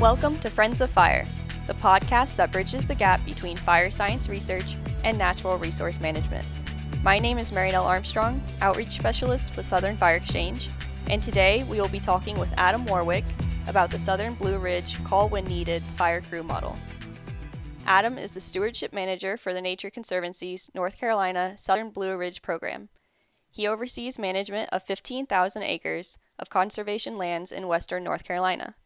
Welcome to Friends of Fire, the podcast that bridges the gap between fire science research and natural resource management. My name is Marinelle Armstrong, Outreach Specialist with Southern Fire Exchange, and today we will be talking with Adam Warwick about the Southern Blue Ridge Call When Needed Fire Crew Model. Adam is the Stewardship Manager for the Nature Conservancy's North Carolina Southern Blue Ridge program. He oversees management of 15,000 acres of conservation lands in western North Carolina.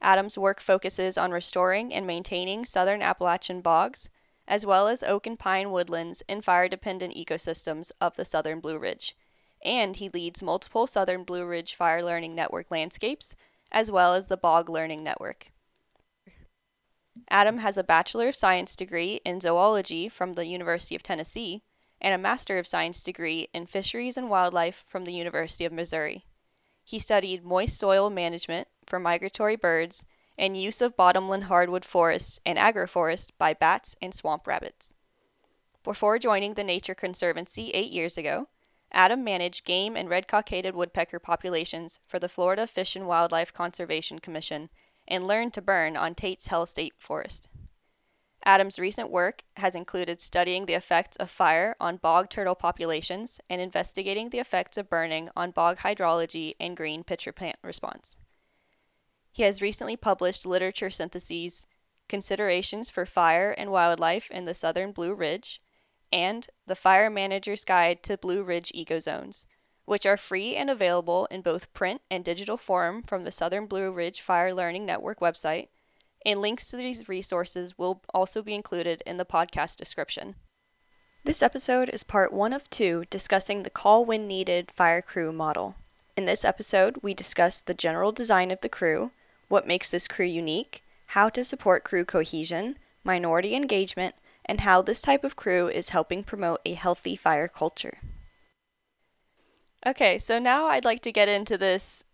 Adam's work focuses on restoring and maintaining southern Appalachian bogs, as well as oak and pine woodlands and fire dependent ecosystems of the southern Blue Ridge. And he leads multiple southern Blue Ridge Fire Learning Network landscapes, as well as the Bog Learning Network. Adam has a Bachelor of Science degree in zoology from the University of Tennessee and a Master of Science degree in Fisheries and Wildlife from the University of Missouri. He studied moist soil management for migratory birds and use of bottomland hardwood forests and agroforest by bats and swamp rabbits. Before joining the Nature Conservancy eight years ago, Adam managed game and red cockaded woodpecker populations for the Florida Fish and Wildlife Conservation Commission and learned to burn on Tate's Hell State Forest. Adam's recent work has included studying the effects of fire on bog turtle populations and investigating the effects of burning on bog hydrology and green pitcher plant response. He has recently published literature syntheses, Considerations for Fire and Wildlife in the Southern Blue Ridge, and The Fire Manager's Guide to Blue Ridge Ecozones, which are free and available in both print and digital form from the Southern Blue Ridge Fire Learning Network website, and links to these resources will also be included in the podcast description. This episode is part one of two discussing the call when needed fire crew model. In this episode, we discuss the general design of the crew, what makes this crew unique, how to support crew cohesion, minority engagement, and how this type of crew is helping promote a healthy fire culture. Okay, so now I'd like to get into this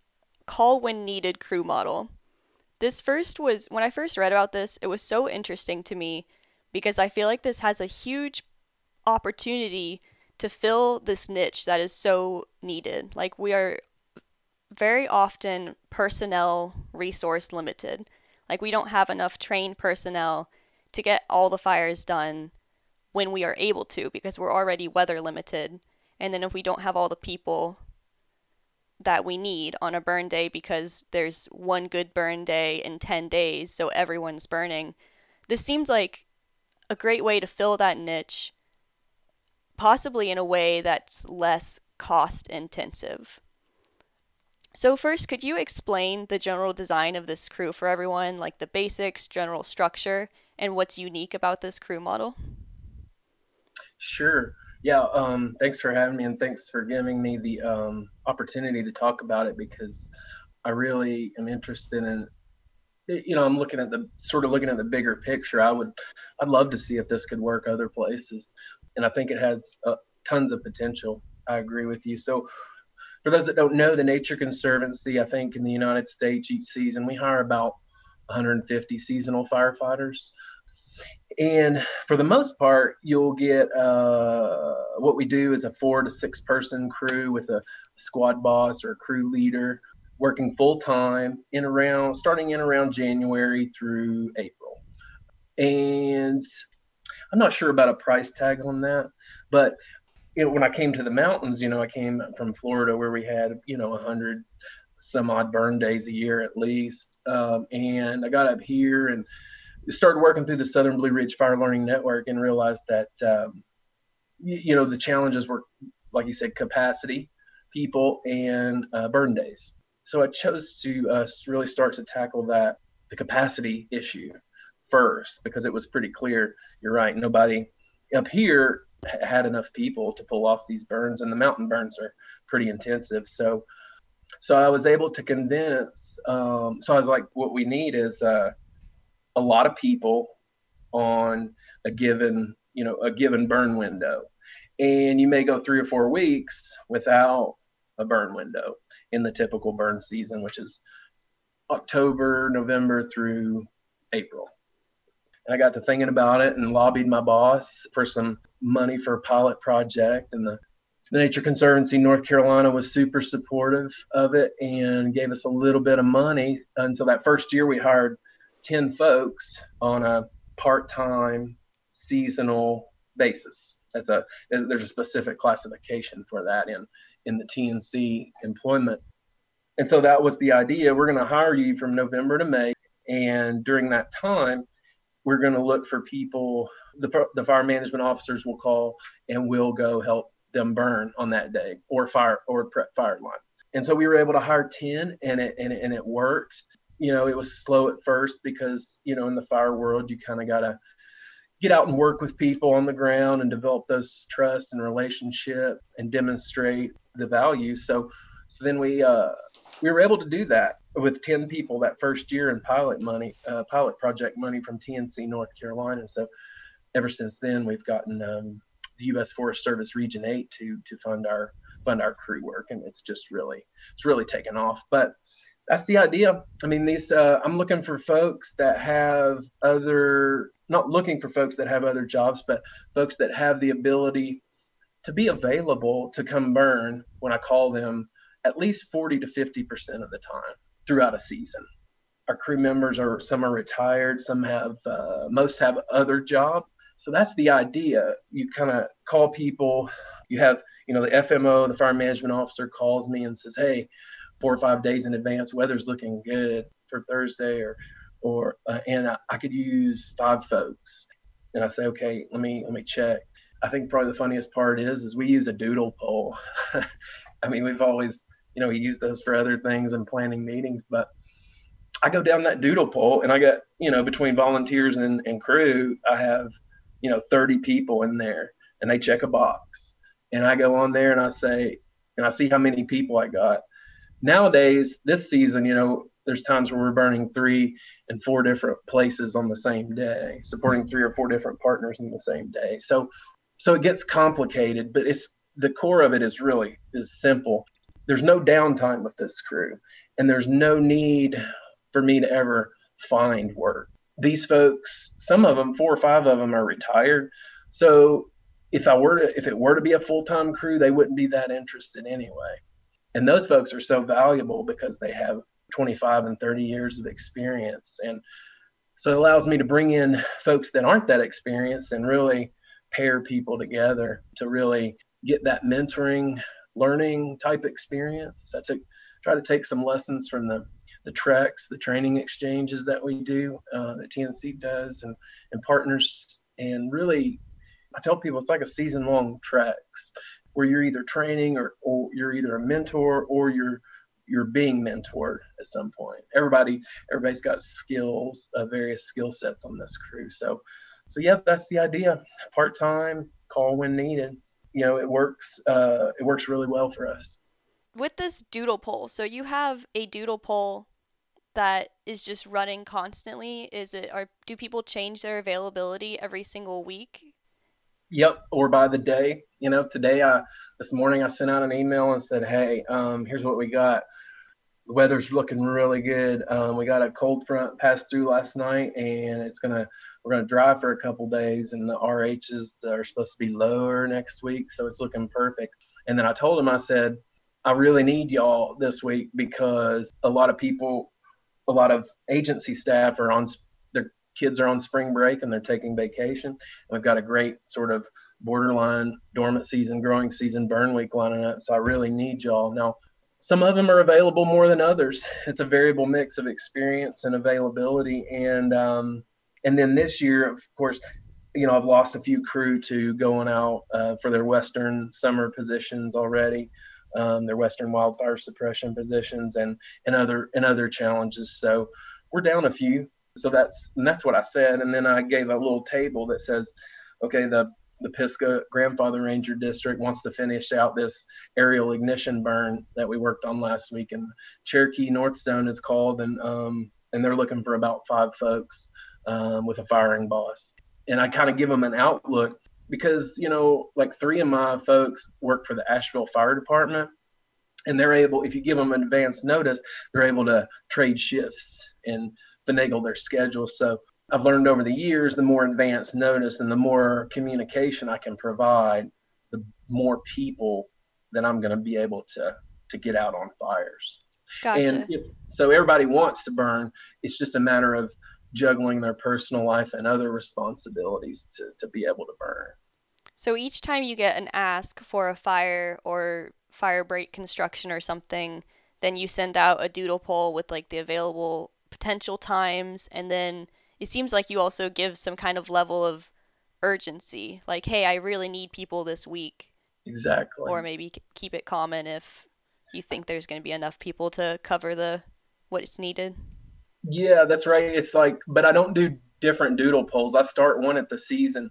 call when needed crew model. This first was, when I first read about this, it was so interesting to me because I feel like this has a huge opportunity to fill this niche that is so needed. Like, we are very often personnel resource limited. Like we don't have enough trained personnel to get all the fires done when we are able to because we're already weather limited. And then if we don't have all the people that we need on a burn day because there's one good burn day in 10 days, so everyone's burning, this seems like a great way to fill that niche, possibly in a way that's less cost intensive. So, first, could you explain the general design of this crew for everyone, like the basics, general structure, and what's unique about this crew model? Sure. Yeah. Um, thanks for having me, and thanks for giving me the um, opportunity to talk about it because I really am interested in. You know, I'm looking at the sort of looking at the bigger picture. I would, I'd love to see if this could work other places, and I think it has uh, tons of potential. I agree with you. So, for those that don't know, the Nature Conservancy, I think in the United States each season we hire about 150 seasonal firefighters. And for the most part, you'll get uh, what we do is a four to six person crew with a squad boss or a crew leader working full time in around starting in around January through April. And I'm not sure about a price tag on that, but know, when I came to the mountains, you know, I came from Florida where we had, you know, hundred some odd burn days a year at least. Um, and I got up here and started working through the Southern Blue Ridge Fire Learning Network and realized that, um, you, you, know, the challenges were, like you said, capacity, people, and uh, burn days. So I chose to uh, really start to tackle that, the capacity issue first, because it was pretty clear. You're right. Nobody up here had enough people to pull off these burns, and the mountain burns are pretty intensive. So, so I was able to convince. Um, so I was like, what we need is uh, a lot of people on a given, you know, a given burn window, and you may go three or four weeks without a burn window in the typical burn season, which is October, November through April. And I got to thinking about it and lobbied my boss for some money for a pilot project. And the, the Nature Conservancy North Carolina was super supportive of it and gave us a little bit of money. And so that first year we hired 10 folks on a part-time seasonal basis. That's a there's a specific classification for that in in the TNC employment. And so that was the idea. We're going to hire you from November to May, and during that time, we're going to look for people. The, the fire management officers will call, and we'll go help them burn on that day or fire or prep fire line. And so we were able to hire 10 and it, and it, and it worked. You know, it was slow at first because, you know, in the fire world, you kind of got to get out and work with people on the ground and develop those trust and relationship and demonstrate the value. So, so then we uh, we were able to do that with 10 people that first year in pilot money, uh, pilot project money from TNC North Carolina. So ever since then, we've gotten um, the U.S. Forest Service Region 8 to to fund our fund our crew work, and it's just really it's really taken off. But that's the idea. I mean, these uh, I'm looking for folks that have other not looking for folks that have other jobs, but folks that have the ability to be available to come burn when I call them at least 40 to 50 percent of the time throughout a season. Our crew members are some are retired, some have uh, most have other job. So that's the idea. You kind of call people. You have you know the FMO, the fire management officer, calls me and says, "Hey, four or five days in advance, weather's looking good for Thursday or or uh, and I, I, could use five folks. And I say, okay, let me let me check. I think probably the funniest part is is we use a doodle poll. I mean, we've always you know we use those for other things and planning meetings, but I go down that doodle poll and I got you know between volunteers and, and crew, I have you know 30 people in there and they check a box and I go on there and I say and I see how many people I got. Nowadays, this season, you know, there's times where we're burning three and four different places on the same day, supporting three or four different partners in the same day. So so it gets complicated, but it's the core of it is really is simple. There's no downtime with this crew, and there's no need for me to ever find work. These folks, some of them, four or five of them are retired. So if I were to if it were to be a full-time crew, they wouldn't be that interested anyway. And those folks are so valuable because they have 25 and 30 years of experience. And so it allows me to bring in folks that aren't that experienced and really pair people together to really get that mentoring, learning type experience. I took, try to take some lessons from the the TREX, the training exchanges that we do, uh, that TNC does, and and partners, and really, I tell people it's like a season long TREX where you're either training or, or you're either a mentor or you're you're being mentored at some point. Everybody, everybody's got skills, uh, various skill sets on this crew. So, so yeah, that's the idea. Part time, call when needed. You know, it works. Uh, it works really well for us. With this doodle poll, so you have a doodle poll that is just running constantly. Is it? Or do people change their availability every single week? Yep, or by the day. You know, today I this morning I sent out an email and said, "Hey, um, here's what we got the weather's looking really good. Um, we got a cold front pass through last night, and it's gonna we're gonna drive for a couple days, and the RHs are supposed to be lower next week, so it's looking perfect. And then I told him, I said, I really need y'all this week because a lot of people, a lot of agency staff are on kids are on spring break and they're taking vacation. And we've got a great sort of borderline dormant season, growing season, burn week lining up. So I really need y'all now some of them are available more than others. It's a variable mix of experience and availability. And um, and then this year, of course, you know I've lost a few crew to going out uh, for their Western summer positions already, um, their Western wildfire suppression positions, and and other and other challenges. So we're down a few. So that's and that's what I said. And then I gave a little table that says, okay, the the Pisgah Grandfather Ranger District wants to finish out this aerial ignition burn that we worked on last week, and Cherokee North Zone is called, and um, and they're looking for about five folks um, with a firing boss. And I kind of give them an outlook because you know, like three of my folks work for the Asheville Fire Department, and they're able, if you give them advance notice, they're able to trade shifts and finagle their schedule. So I've learned over the years, the more advanced notice and the more communication I can provide, the more people that I'm going to be able to to get out on fires. Gotcha. And if, so everybody wants to burn. It's just a matter of juggling their personal life and other responsibilities to, to be able to burn. So each time you get an ask for a fire or fire break construction or something, then you send out a doodle poll with like the available potential times and then it seems like you also give some kind of level of urgency like hey i really need people this week. Exactly. Or maybe keep it common if you think there's going to be enough people to cover the what is needed. Yeah that's right. It's like but i don't do different doodle polls. I start one at the season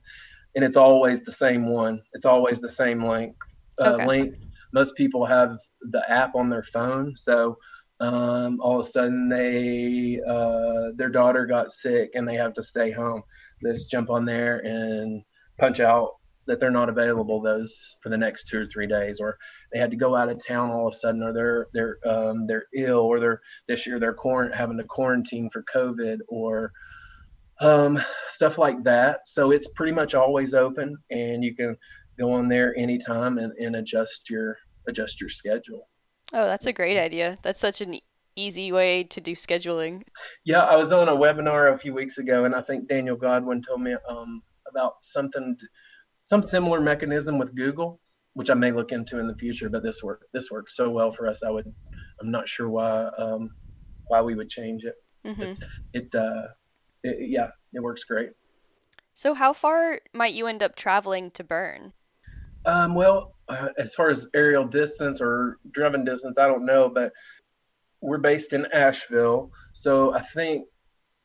and it's always the same one. It's always the same length uh, okay. length. Most people have the app on their phone so um, all of a sudden they uh, their daughter got sick and they have to stay home. Just jump on there and punch out that they're not available those for the next two or three days, or they had to go out of town all of a sudden, or they're they're um, they're ill, or they're this year they're quarant- having to quarantine for COVID, or um, stuff like that. So it's pretty much always open, and you can go on there anytime and, and adjust your adjust your schedule. Oh, that's a great idea. That's such an easy way to do scheduling. Yeah, I was on a webinar a few weeks ago, and I think Daniel Godwin told me um, about something, some similar mechanism with Google, which I may look into in the future. But this work, this works so well for us. I would, I'm not sure why, um, why we would change it. Mm-hmm. It, uh, it, yeah, it works great. So, how far might you end up traveling to burn? Um, well, uh, as far as aerial distance or driven distance, I don't know, but we're based in Asheville, so I think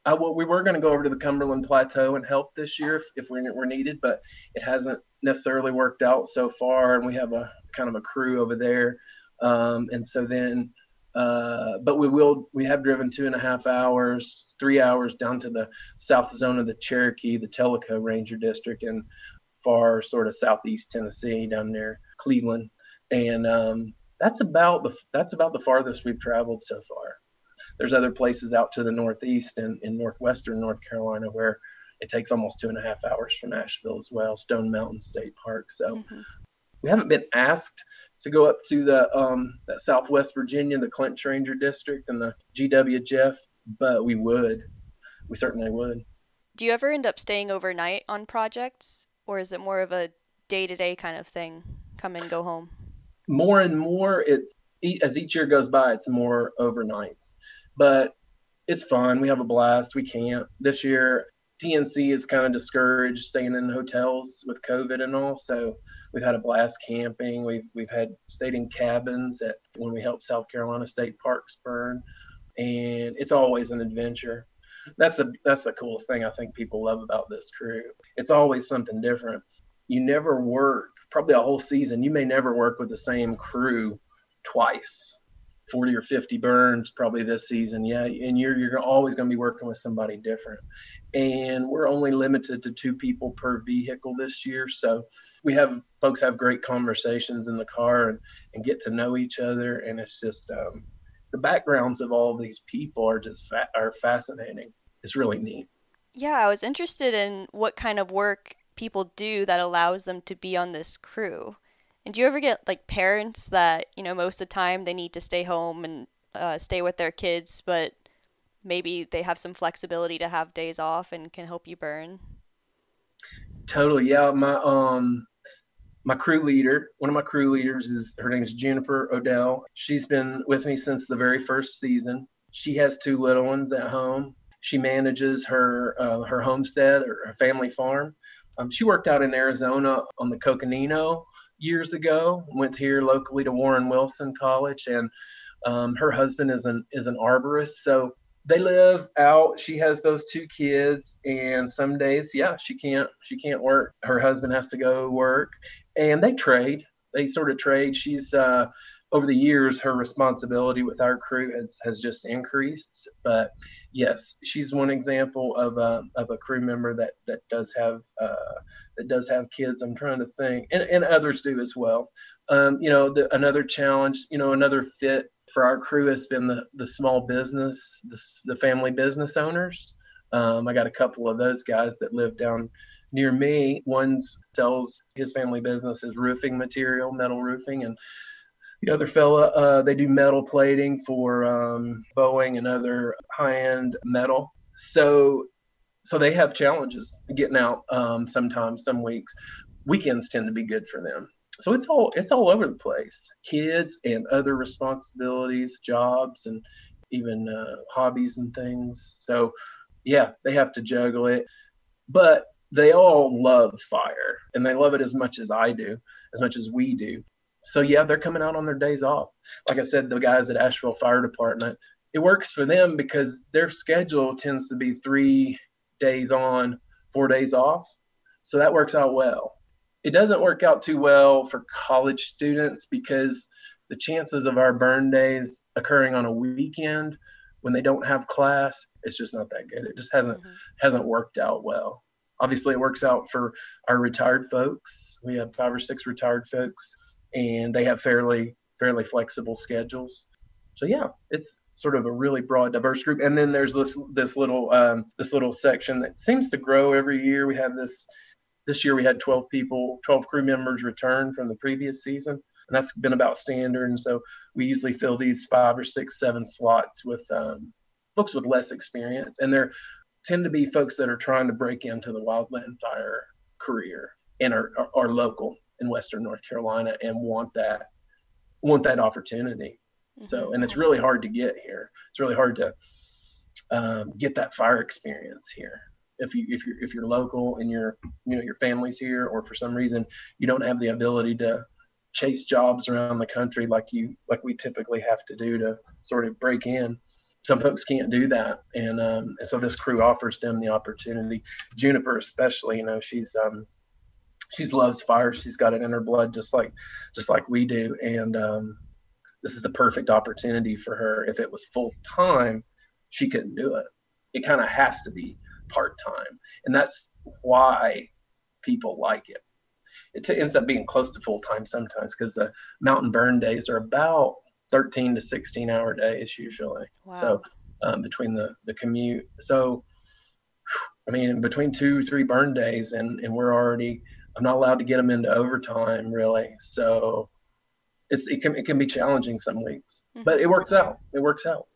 I, well, we were going to go over to the Cumberland Plateau and help this year if, if we were needed, but it hasn't necessarily worked out so far, and we have a kind of a crew over there, um, and so then. Uh, but we will. We have driven two and a half hours, three hours down to the south zone of the Cherokee, the Tellico Ranger District, and far sort of southeast Tennessee down near Cleveland, and um, that's about the that's about the farthest we've traveled so far. There's other places out to the northeast and in northwestern North Carolina where it takes almost two and a half hours from Asheville as well, Stone Mountain State Park. So mm-hmm. we haven't been asked to go up to the um, that Southwest Virginia, the Clinch Ranger District, and the GW Jeff, but we would. We certainly would. Do you ever end up staying overnight on projects? Or is it more of a day to day kind of thing? Come and go home. More and more, it as each year goes by, it's more overnights, but it's fun. We have a blast. We camp this year. TNC is kind of discouraged staying in hotels with COVID and all, so we've had a blast camping. We've we've had stayed in cabins at when we helped South Carolina State Parks burn, and it's always an adventure that's the that's the coolest thing I think people love about this crew. It's always something different. You never work probably a whole season. You may never work with the same crew twice. 40 or 50 burns probably this season. Yeah, and you're you're always going to be working with somebody different. And we're only limited to two people per vehicle this year, so we have folks have great conversations in the car and, and get to know each other and it's just um, the backgrounds of all of these people are just fa- are fascinating. It's really neat. Yeah, I was interested in what kind of work people do that allows them to be on this crew. And do you ever get like parents that you know most of the time they need to stay home and uh, stay with their kids, but maybe they have some flexibility to have days off and can help you burn? Totally, yeah. My um, my crew leader, one of my crew leaders is her name is Juniper Odell. She's been with me since the very first season. She has two little ones at home. She manages her uh, her homestead or her family farm. Um, she worked out in Arizona on the Coconino years ago. Went here locally to Warren Wilson College, and um, her husband is an is an arborist. So they live out she has those two kids and some days yeah she can't she can't work her husband has to go work and they trade. They sort of trade. She's uh, over the years, her responsibility with our crew has, has just increased. But yes, she's one example of a, of a crew member that that does have uh, that does have kids. I'm trying to think, and, and others do as well. Um, you know, the, another challenge, you know, another fit for our crew has been the the small business, the, the family business owners. Um, I got a couple of those guys that live down near me. One sells his family business is roofing material, metal roofing, and the other fella uh, they do metal plating for um, Boeing and other high-end metal. so so they have challenges getting out um, sometimes some weeks weekends tend to be good for them so it's all it's all over the place kids and other responsibilities jobs and even uh, hobbies and things so yeah they have to juggle it but they all love fire and they love it as much as i do as much as we do. So yeah they're coming out on their days off. Like i said the guys at asheville fire department it works for them because their schedule tends to be three days on four days off. So that works out well. It doesn't work out too well for college students because the chances of our burn days occurring on a weekend when they don't have class it's just not that good. It just hasn't mm-hmm. hasn't worked out well obviously it works out for our retired folks. We have five or six retired folks and they have fairly fairly flexible schedules. So yeah it's sort of a really broad diverse group. And then there's this this little um, this little section that seems to grow every year. We have this this year we had 12 people, 12 crew members return from the previous season, and that's been about standard. And so we usually fill these five or six, seven slots with um, folks with less experience, and they tend to be folks that are trying to break into the wildland fire career and are, are, are local in Western North Carolina and want that want that opportunity. Mm-hmm. So, and it's really hard to get here. It's really hard to um, get that fire experience here if you if you're if you're local and you're you know your family's here or for some reason you don't have the ability to chase jobs around the country like you like we typically have to do to sort of break in some folks can't do that. And um, and so this crew offers them the opportunity. Juniper especially you know she's um she's loves fire. She's got it in her blood just like just like we do. And um this is the perfect opportunity for her. If it was full time she couldn't do it. It kind of has to be part time, and that's why people like it. It t- ends up being close to full time sometimes because the mountain burn days are about 13 to 16 hour days usually. Wow. So um, between the the commute, so I mean between two three burn days, and and we're already I'm not allowed to get them into overtime really. So it's it can it can be challenging some weeks, mm-hmm. but it works out. It works out.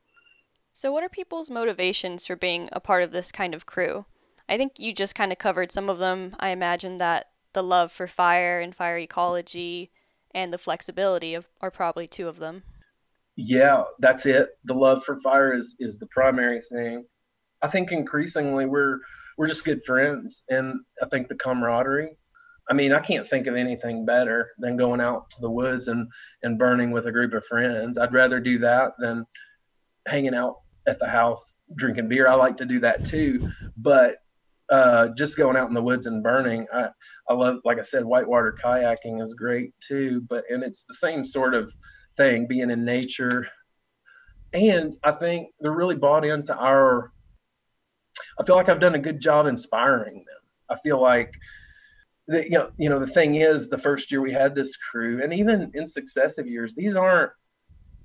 So, what are people's motivations for being a part of this kind of crew? I think you just kind of covered some of them. I imagine that the love for fire and fire ecology and the flexibility of, are probably two of them. Yeah, that's it. The love for fire is is the primary thing. I think increasingly we're we're just good friends, and I think the camaraderie. I mean, I can't think of anything better than going out to the woods and and burning with a group of friends. I'd rather do that than hanging out at the house drinking beer. I like to do that too, but uh, just going out in the woods and burning, I, I love, like I said, whitewater kayaking is great too, but, and it's the same sort of thing, being in nature. And I think they're really bought into our, I feel like I've done a good job inspiring them. I feel like, the, you know, you know, the thing is, the first year we had this crew, and even in successive years, these aren't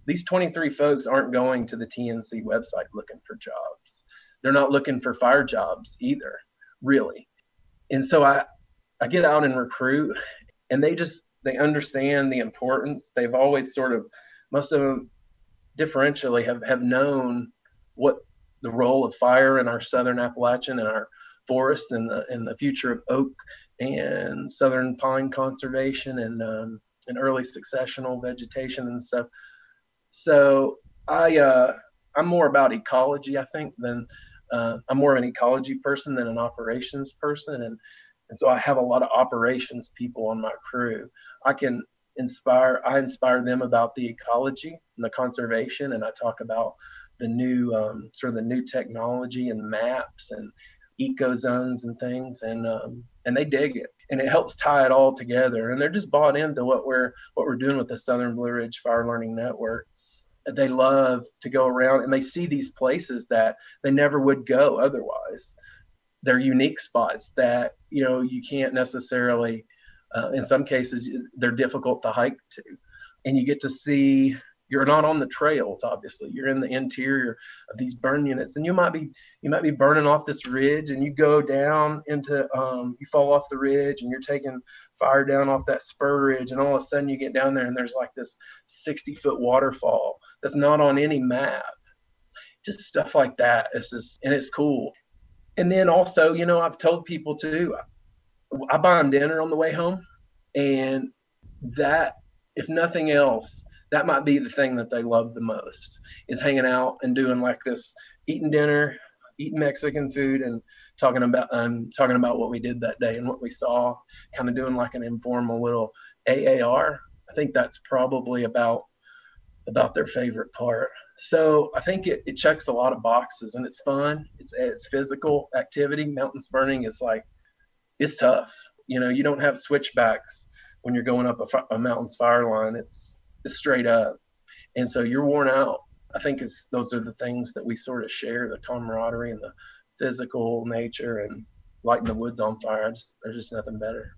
these 23 folks aren't going to the TNC website looking for jobs. They're not looking for fire jobs either, really. And so I, I get out and recruit, and they just they understand the importance. They've always sort of, most of them, differentially have have known what the role of fire in our southern Appalachian and our forest and the and the future of oak and southern pine conservation and um, and early successional vegetation and stuff so I uh, I'm more about ecology, I think, than uh, I'm more of an ecology person than an operations person, and and so I have a lot of operations people on my crew. I can inspire I inspire them about the ecology and the conservation, and I talk about the new um, sort of the new technology and maps and eco zones and things, and um, and they dig it, and it helps tie it all together, and they're just bought into what we're what we're doing with the Southern Blue Ridge Fire Learning Network they love to go around and they see these places that they never would go otherwise. They're unique spots that you know you can't necessarily. Uh, in some cases, they're difficult to hike to, and you get to see. You're not on the trails, obviously. You're in the interior of these burn units, and you might be you might be burning off this ridge, and you go down into um, you fall off the ridge, and you're taking fire down off that spur ridge, and all of a sudden you get down there, and there's like this 60 foot waterfall that's not on any map. just stuff like that. It's just and it's cool. And then also, you know, I've told people too, I buy them dinner on the way home, and that, if nothing else, that might be the thing that they love the most is hanging out and doing like this, eating dinner, eating Mexican food, and talking about um talking about what we did that day and what we saw, kind of doing like an informal little AAR. I think that's probably about about their favorite part. So I think it, it checks a lot of boxes and it's fun. It's it's physical activity. Mountains burning is like it's tough. You know, you don't have switchbacks when you're going up a, a mountain's fire line. It's it's straight up, and so you're worn out. I think it's those are the things that we sort of share: the camaraderie and the physical nature and lighting the woods on fire. I Just, there's just nothing better.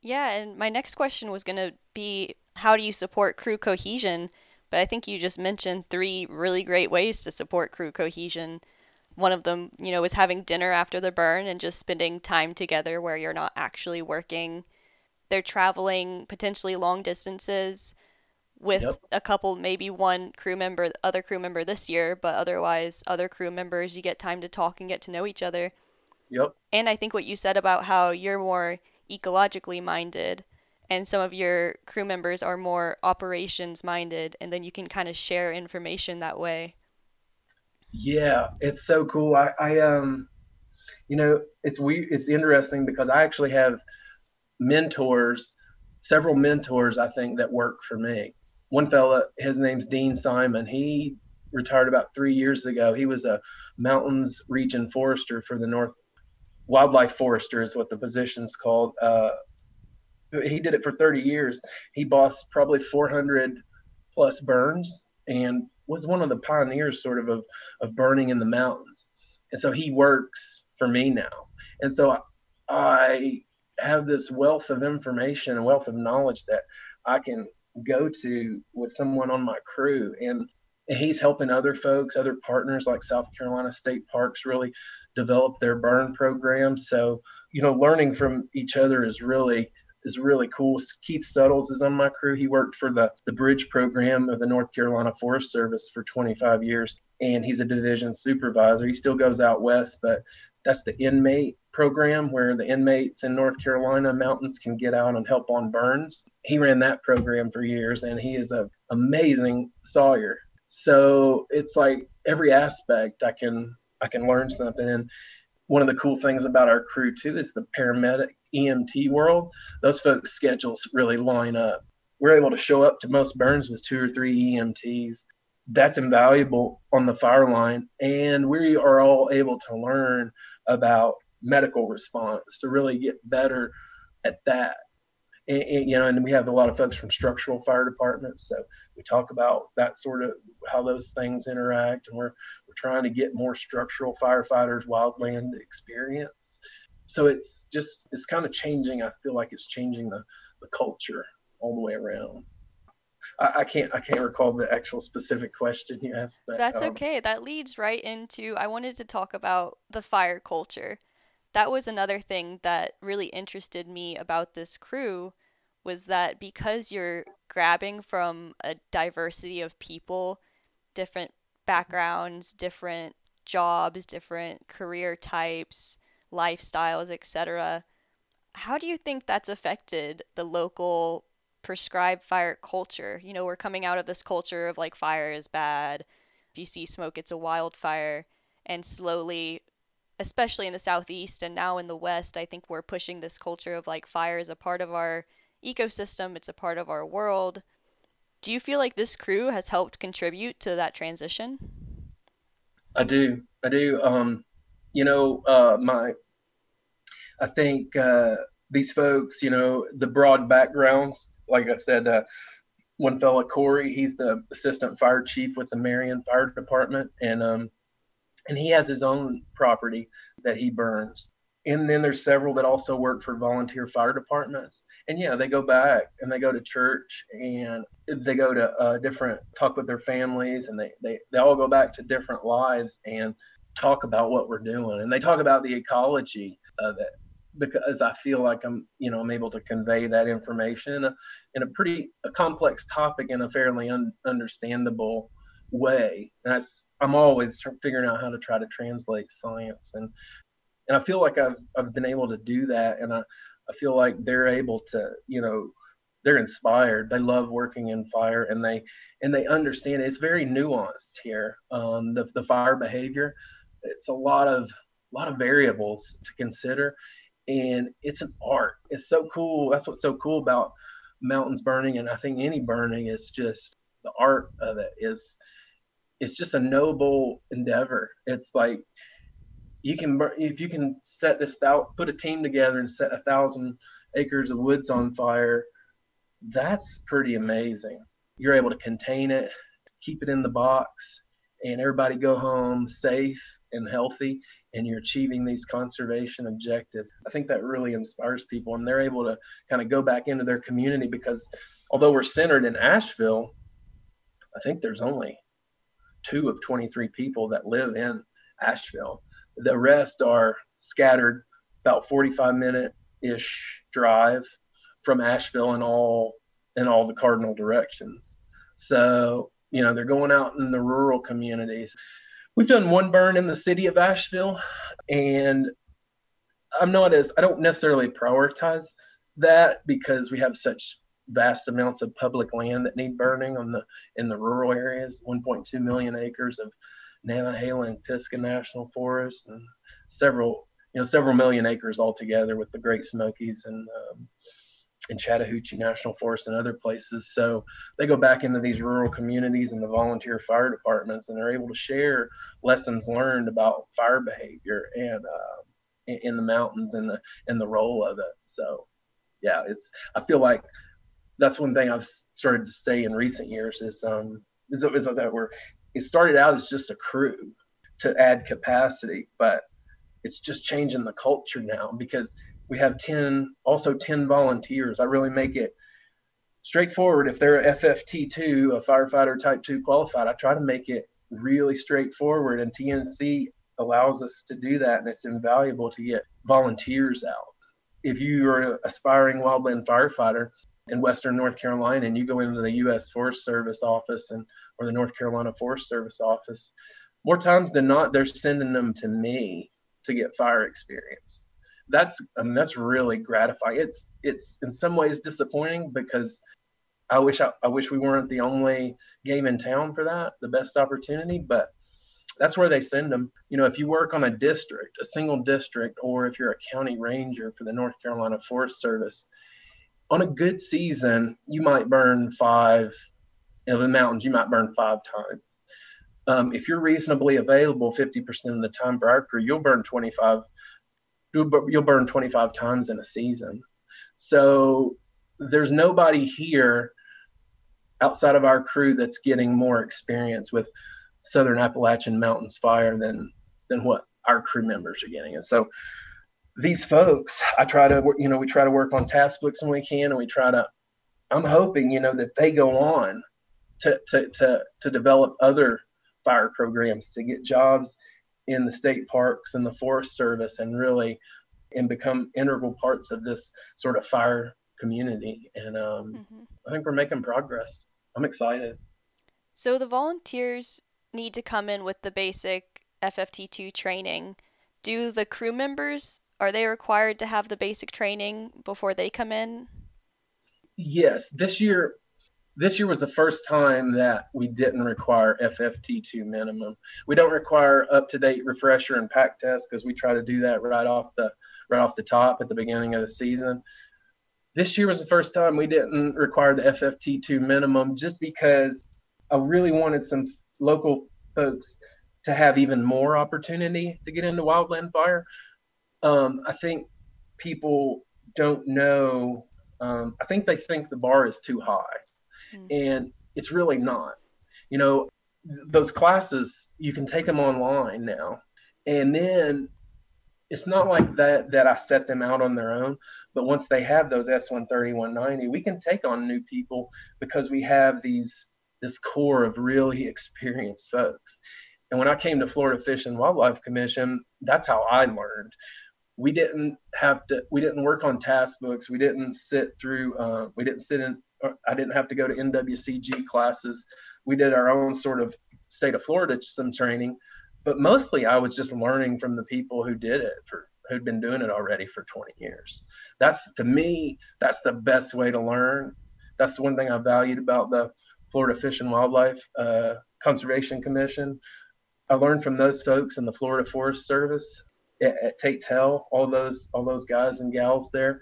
Yeah, and my next question was going to be how do you support crew cohesion? But I think you just mentioned three really great ways to support crew cohesion. One of them, you know, is having dinner after the burn and just spending time together where you're not actually working. They're traveling potentially long distances with yep. a couple, maybe one crew member, other crew member this year, but otherwise, other crew members, you get time to talk and get to know each other. Yep. And I think what you said about how you're more ecologically minded and some of your crew members are more operations minded and then you can kind of share information that way yeah it's so cool. I, I um you know it's we it's interesting because i actually have mentors several mentors i think that work for me. One fella his name's dean simon. He retired about three years ago. He was a mountains region forester for the north wildlife forester is what the position's called. Uh, he did it for 30 years. He bossed probably 400 plus burns and was one of the pioneers sort of of, of burning in the mountains. And so he works for me now. And so I, I have this wealth of information and wealth of knowledge that I can go to with someone on my crew. And he's helping other folks, other partners like South Carolina State Parks really develop their burn program. So, you know, learning from each other is really is really cool. Keith Suttles is on my crew. He worked for the, the bridge program of the North Carolina Forest Service for 25 years, and he's a division supervisor. He still goes out west, but that's the inmate program where the inmates in North Carolina mountains can get out and help on burns. He ran that program for years, and he is an amazing sawyer. So it's like every aspect I can I can learn something. And one of the cool things about our crew too is the paramedic EMT world, those folks' schedules really line up. We're able to show up to most burns with two or three EMTs. That's invaluable on the fire line. And we are all able to learn about medical response to really get better at that. And, and, you know, and we have a lot of folks from structural fire departments, so we talk about that sort of how those things interact, and we're we're trying to get more structural firefighters wildland experience so it's just it's kind of changing. I feel like it's changing the the culture all the way around. I, I can't I can't recall the actual specific question you asked. But, That's um, okay. That leads right into I wanted to talk about the fire culture. That was another thing that really interested me about this crew was that because you're grabbing from a diversity of people, different backgrounds, different jobs, different career types, lifestyles, etc. How do you think that's affected the local prescribed fire culture? You know, we're coming out of this culture of like fire is bad. If you see smoke, it's a wildfire. And slowly, especially in the southeast and now in the west, I think we're pushing this culture of like fire is a part of our ecosystem, it's a part of our world. Do you feel like this crew has helped contribute to that transition? I do. I do. Um, you know, uh, my, I think uh, these folks, you know, the broad backgrounds, like I said, uh, one fella, Corey, he's the assistant fire chief with the Marion Fire Department, and um, and he has his own property that he burns. And then there's several that also work for volunteer fire departments. And yeah, they go back and they go to church and they go to uh, different talk with their families, and they they they all go back to different lives and talk about what we're doing and they talk about the ecology of it because I feel like I'm, you know, I'm able to convey that information in a, in a pretty a complex topic in a fairly un, understandable way. And I'm always figuring out how to try to translate science. And, and I feel like I've, I've been able to do that. And I, I feel like they're able to, you know, they're inspired. They love working in fire and they, and they understand it's very nuanced here. Um, the, the fire behavior, it's a lot of, a lot of variables to consider and it's an art. It's so cool. That's what's so cool about mountains burning, and I think any burning is just the art of it is it's just a noble endeavor. It's like you can if you can set this out, put a team together and set a thousand acres of woods on fire. That's pretty amazing. You're able to contain it, keep it in the box, and everybody go home safe and healthy and you're achieving these conservation objectives. I think that really inspires people and they're able to kind of go back into their community because although we're centered in Asheville, I think there's only two of 23 people that live in Asheville. The rest are scattered about 45 minute ish drive from Asheville in all in all the cardinal directions. So, you know, they're going out in the rural communities we've done one burn in the city of Asheville, and I'm not as I don't necessarily prioritize that because we have such vast amounts of public land that need burning on the in the rural areas 1.2 million acres of Nantahala and Pisgah National Forest and several you know several million acres altogether with the Great Smokies and um, in Chattahoochee National Forest and other places. So they go back into these rural communities and the volunteer fire departments, and they're able to share lessons learned about fire behavior and uh, in the mountains and the and the role of it. So yeah, it's I feel like that's one thing I've started to say in recent years is um is, is that we're it started out as just a crew to add capacity, but it's just changing the culture now because we have 10 also 10 volunteers. I really make it straightforward. If they're a fft2 a firefighter type 2 qualified i try to make it really straightforward. And tnc allows us to do that and it's invaluable to get volunteers out. If you are an aspiring wildland firefighter in western north carolina and you go into the u.s forest service office and or the north carolina forest service office more times than not they're sending them to me to get fire experience that's I mean, that's really gratifying. It's it's in some ways disappointing because I wish I, I wish we weren't the only game in town for that, the best opportunity, but that's where they send them. You know, if you work on a district, a single district, or if you're a county ranger for the North Carolina Forest Service, on a good season, you might burn five. In the mountains, you might burn five times. Um, if you're reasonably available 50% of the time for our crew, you'll burn 25 you'll burn 25 tons in a season. So there's nobody here outside of our crew that's getting more experience with Southern Appalachian Mountains fire than than what our crew members are getting. And so these folks, I try to, you know, we try to work on task books when we can, and we try to. I'm hoping, you know, that they go on to to to to develop other fire programs to get jobs in the state parks and the Forest Service and really and become integral parts of this sort of fire community. And um, mm-hmm. I think we're making progress. I'm excited. So the volunteers need to come in with the basic FFT2 training. Do the crew members are they required to have the basic training before they come in? Yes, this year this year was the first time that we didn't require FFT2 minimum. We don't require up-to-date refresher and pack test because we try to do that right off the right off the top at the beginning of the season. This year was the first time we didn't require the FFT2 minimum just because I really wanted some local folks to have even more opportunity to get into wildland fire. Um, I think people don't know. Um, I think they think the bar is too high mm-hmm. and it's really not. You know, those classes you can take them online now, and then it's not like that that I set them out on their own. But once they have those S130, 190, we can take on new people because we have these this core of really experienced folks. And when I came to Florida Fish and Wildlife Commission, that's how I learned. We didn't have to. We didn't work on task books. We didn't sit through. Uh, we didn't sit in I didn't have to go to NWCG classes. We did our own sort of state of Florida some training, but mostly I was just learning from the people who did it for who'd been doing it already for 20 years. That's to me, that's the best way to learn. That's the one thing I valued about the Florida Fish and Wildlife uh, Conservation Commission. I learned from those folks in the Florida Forest Service. It, it Tate's Hell, all those all those guys and gals there.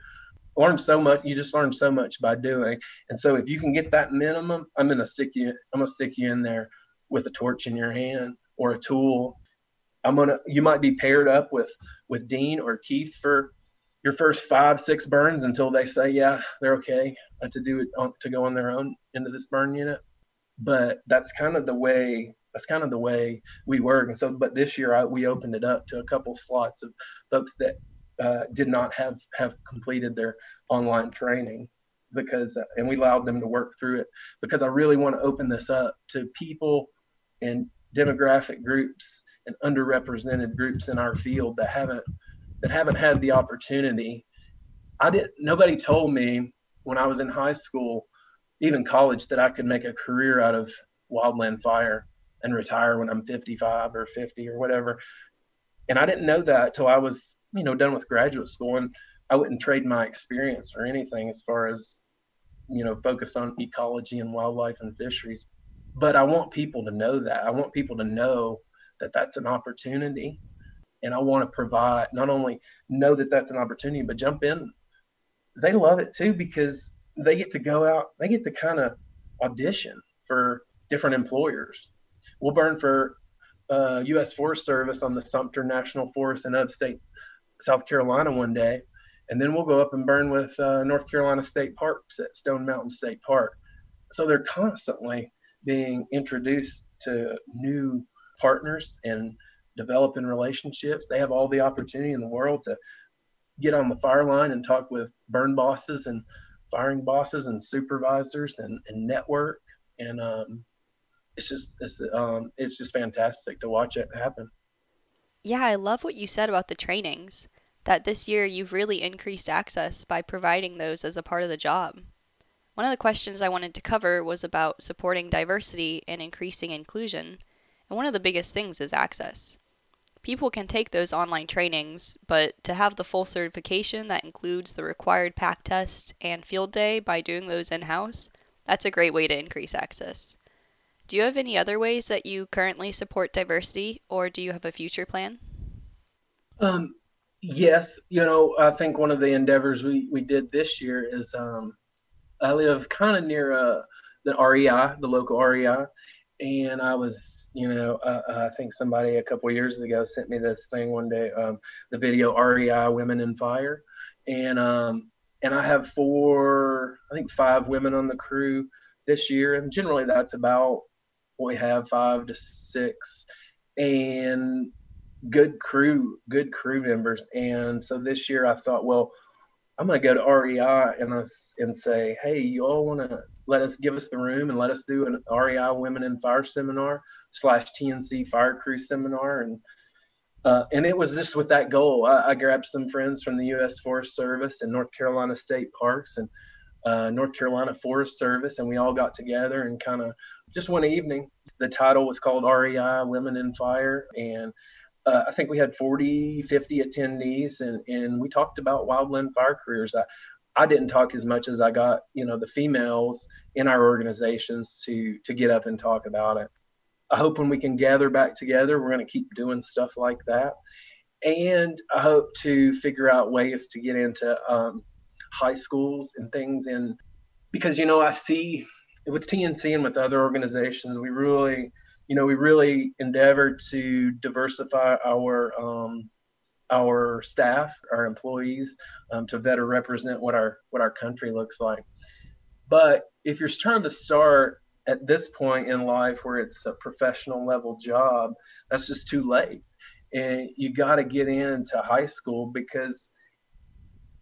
Learn so much. You just learn so much by doing. And so if you can get that minimum, I'm gonna stick you. I'm gonna stick you in there with a torch in your hand or a tool. I'm gonna. You might be paired up with with Dean or Keith for your first five six burns until they say yeah they're okay uh, to do it on, to go on their own into this burn unit. But that's kind of the way that's kind of the way we work. And so, but this year I, we opened it up to a couple slots of folks that uh, did not have have completed their online training because, uh, and we allowed them to work through it because I really want to open this up to people and demographic groups and underrepresented groups in our field that haven't that haven't had the opportunity. I didn't. Nobody told me when I was in high school, even college, that I could make a career out of wildland fire and retire when I'm 55 or 50 or whatever. And I didn't know that till I was, you know, done with graduate school. And I wouldn't trade my experience for anything as far as, you know, focus on ecology and wildlife and fisheries. But I want people to know that. I want people to know that that's an opportunity. And I want to provide, not only know that that's an opportunity, but jump in. They love it too because they get to go out, they get to kind of audition for different employers we'll burn for uh, U.S. Forest Service on the Sumter National Forest in upstate South Carolina one day, and then we'll go up and burn with uh, North Carolina State Parks at Stone Mountain State Park. So they're constantly being introduced to new partners and developing relationships. They have all the opportunity in the world to get on the fire line and talk with burn bosses and firing bosses and supervisors and, and network. And um, it's just it's um it's just fantastic to watch it happen. Yeah, I love what you said about the trainings. That this year you've really increased access by providing those as a part of the job. One of the questions I wanted to cover was about supporting diversity and increasing inclusion, and one of the biggest things is access. People can take those online trainings, but to have the full certification that includes the required PAC test and field day by doing those in house, that's a great way to increase access. Do you have any other ways that you currently support diversity, or do you have a future plan? Um, yes, you know, I think one of the endeavors we, we did this year is um, I live kind of near uh, the REI, the local REI, and I was, you know, uh, I think somebody a couple years ago sent me this thing one day, um, the video REI Women in Fire, and um, and I have four, I think five women on the crew this year, and generally that's about we have five to six, and good crew, good crew members. And so this year I thought, well, I'm gonna go to REI and us and say, hey, you all want to let us give us the room and let us do an REI Women in Fire seminar slash TNC Fire Crew seminar, and uh, and it was just with that goal. I, I, grabbed some friends from the U.S. Forest Service and North Carolina State Parks and uh, North Carolina Forest Service, and we all got together and kind of just one evening. The title was called REI Women in Fire, and uh, I think we had 40, 50 attendees, and, and we talked about wildland fire careers. I, I didn't talk as much as I got, you know, the females in our organizations to to get up and talk about it. I hope when we can gather back together, we're going to keep doing stuff like that, and I hope to figure out ways to get into um, high schools and things, and because you know I see with TNC and with other organizations, we really, you know, we really endeavor to diversify our um, our staff, our employees, um, to better represent what our what our country looks like. But if you're trying to start at this point in life where it's a professional level job, that's just too late. And you got to get into high school because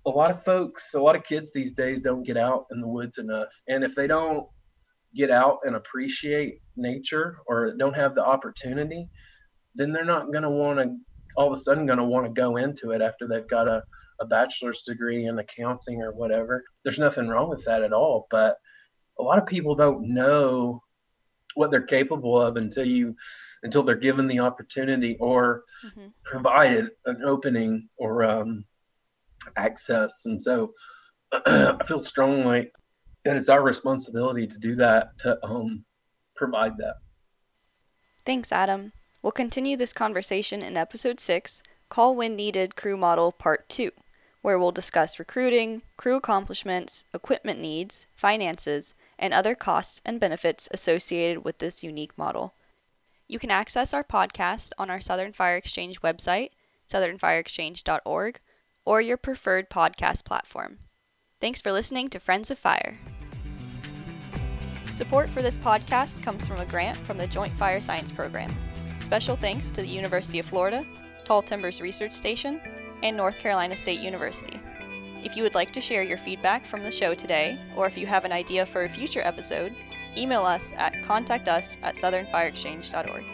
a lot of folks, a lot of kids these days don't get out in the woods enough. And if they don't get out and appreciate nature or don't have the opportunity, then they're not going to want to all of a sudden going to want to go into it after they've got a, a bachelor's degree in accounting or whatever. There's nothing wrong with that at all. But a lot of people don't know what they're capable of until you until they're given the opportunity or mm-hmm. provided an opening or um, access. And so I feel strongly that it's our responsibility to do that to um, provide that. Thanks, Adam. We'll continue this conversation in episode 6, Call When Needed Crew Model Part 2, where we'll discuss recruiting, crew accomplishments, equipment needs, finances, and other costs and benefits associated with this unique model. You can access our podcast on our Southern Fire Exchange website, southernfireexchange.org, or your preferred podcast platform. Thanks for listening to Friends of Fire. Support for this podcast comes from a grant from the Joint Fire Science Program. Special thanks to the University of Florida, Tall Timbers Research Station, and North Carolina State University. If you would like to share your feedback from the show today, or if you have an idea for a future episode, email us at contactus at southernfireexchange.org.